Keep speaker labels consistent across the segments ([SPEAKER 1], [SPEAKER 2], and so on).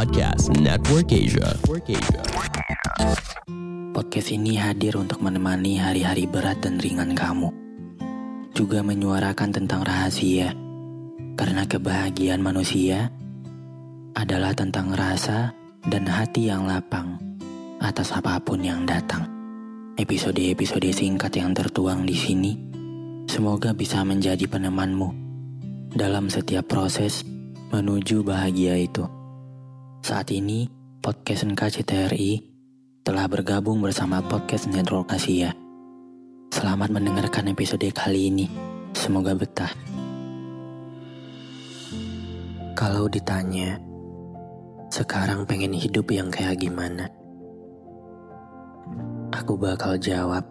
[SPEAKER 1] Podcast Network Asia.
[SPEAKER 2] Podcast ini hadir untuk menemani hari-hari berat dan ringan kamu. Juga menyuarakan tentang rahasia. Karena kebahagiaan manusia adalah tentang rasa dan hati yang lapang atas apa pun yang datang. Episode-episode singkat yang tertuang di sini semoga bisa menjadi penemanmu dalam setiap proses menuju bahagia itu. Saat ini, podcast NKCTRI telah bergabung bersama podcast Network Asia. Selamat mendengarkan episode kali ini. Semoga betah. Kalau ditanya, sekarang pengen hidup yang kayak gimana? Aku bakal jawab,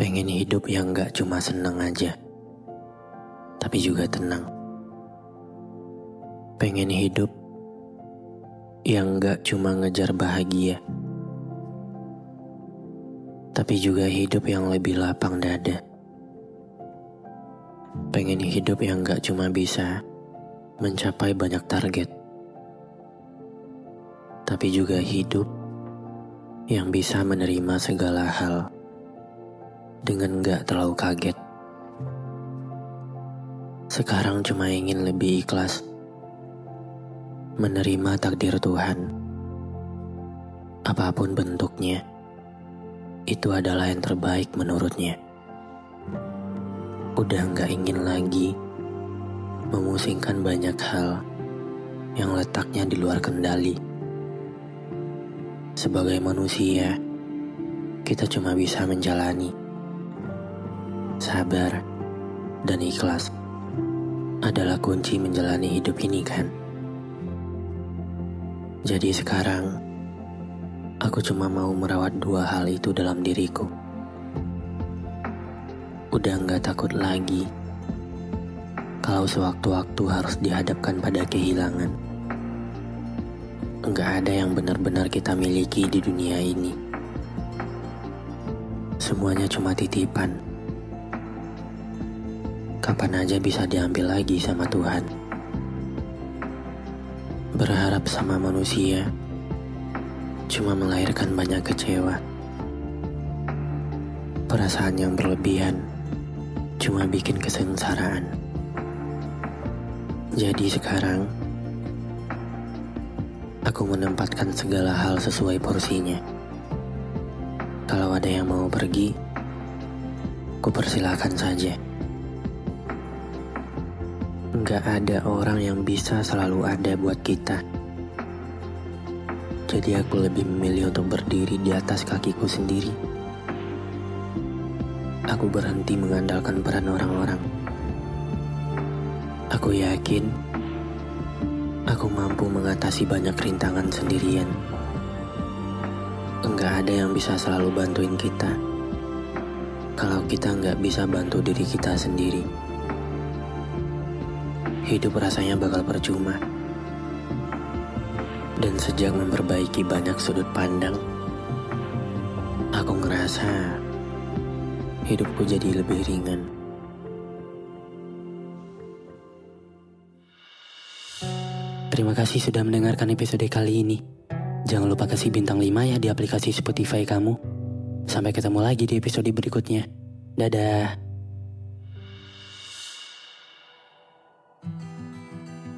[SPEAKER 2] pengen hidup yang gak cuma seneng aja, tapi juga tenang. Pengen hidup yang gak cuma ngejar bahagia, tapi juga hidup yang lebih lapang dada. Pengen hidup yang gak cuma bisa mencapai banyak target, tapi juga hidup yang bisa menerima segala hal dengan gak terlalu kaget. Sekarang cuma ingin lebih ikhlas menerima takdir Tuhan. Apa pun bentuknya, itu adalah yang terbaik menurutnya. Udah gak ingin lagi memusingkan banyak hal yang letaknya di luar kendali. Sebagai manusia, kita cuma bisa menjalani. Sabar dan ikhlas adalah kunci menjalani hidup ini kan. Jadi sekarang, aku cuma mau merawat dua hal itu dalam diriku. Udah nggak takut lagi kalau sewaktu-waktu harus dihadapkan pada kehilangan. Nggak ada yang benar-benar kita miliki di dunia ini. Semuanya cuma titipan. Kapan aja bisa diambil lagi sama Tuhan. Berharap sama manusia cuma melahirkan banyak kecewa. Perasaan yang berlebihan cuma bikin kesengsaraan. Jadi sekarang, aku menempatkan segala hal sesuai porsinya. Kalau ada yang mau pergi, ku persilahkan saja. Nggak ada orang yang bisa selalu ada buat kita. Jadi aku lebih memilih untuk berdiri di atas kakiku sendiri. Aku berhenti mengandalkan peran orang-orang. Aku yakin aku mampu mengatasi banyak rintangan sendirian. Enggak ada yang bisa selalu bantuin kita. Kalau kita nggak bisa bantu diri kita sendiri hidup rasanya bakal percuma. Dan sejak memperbaiki banyak sudut pandang, aku ngerasa hidupku jadi lebih ringan. Terima kasih sudah mendengarkan episode kali ini. Jangan lupa kasih bintang 5 ya di aplikasi Spotify kamu. Sampai ketemu lagi di episode berikutnya. Dadah.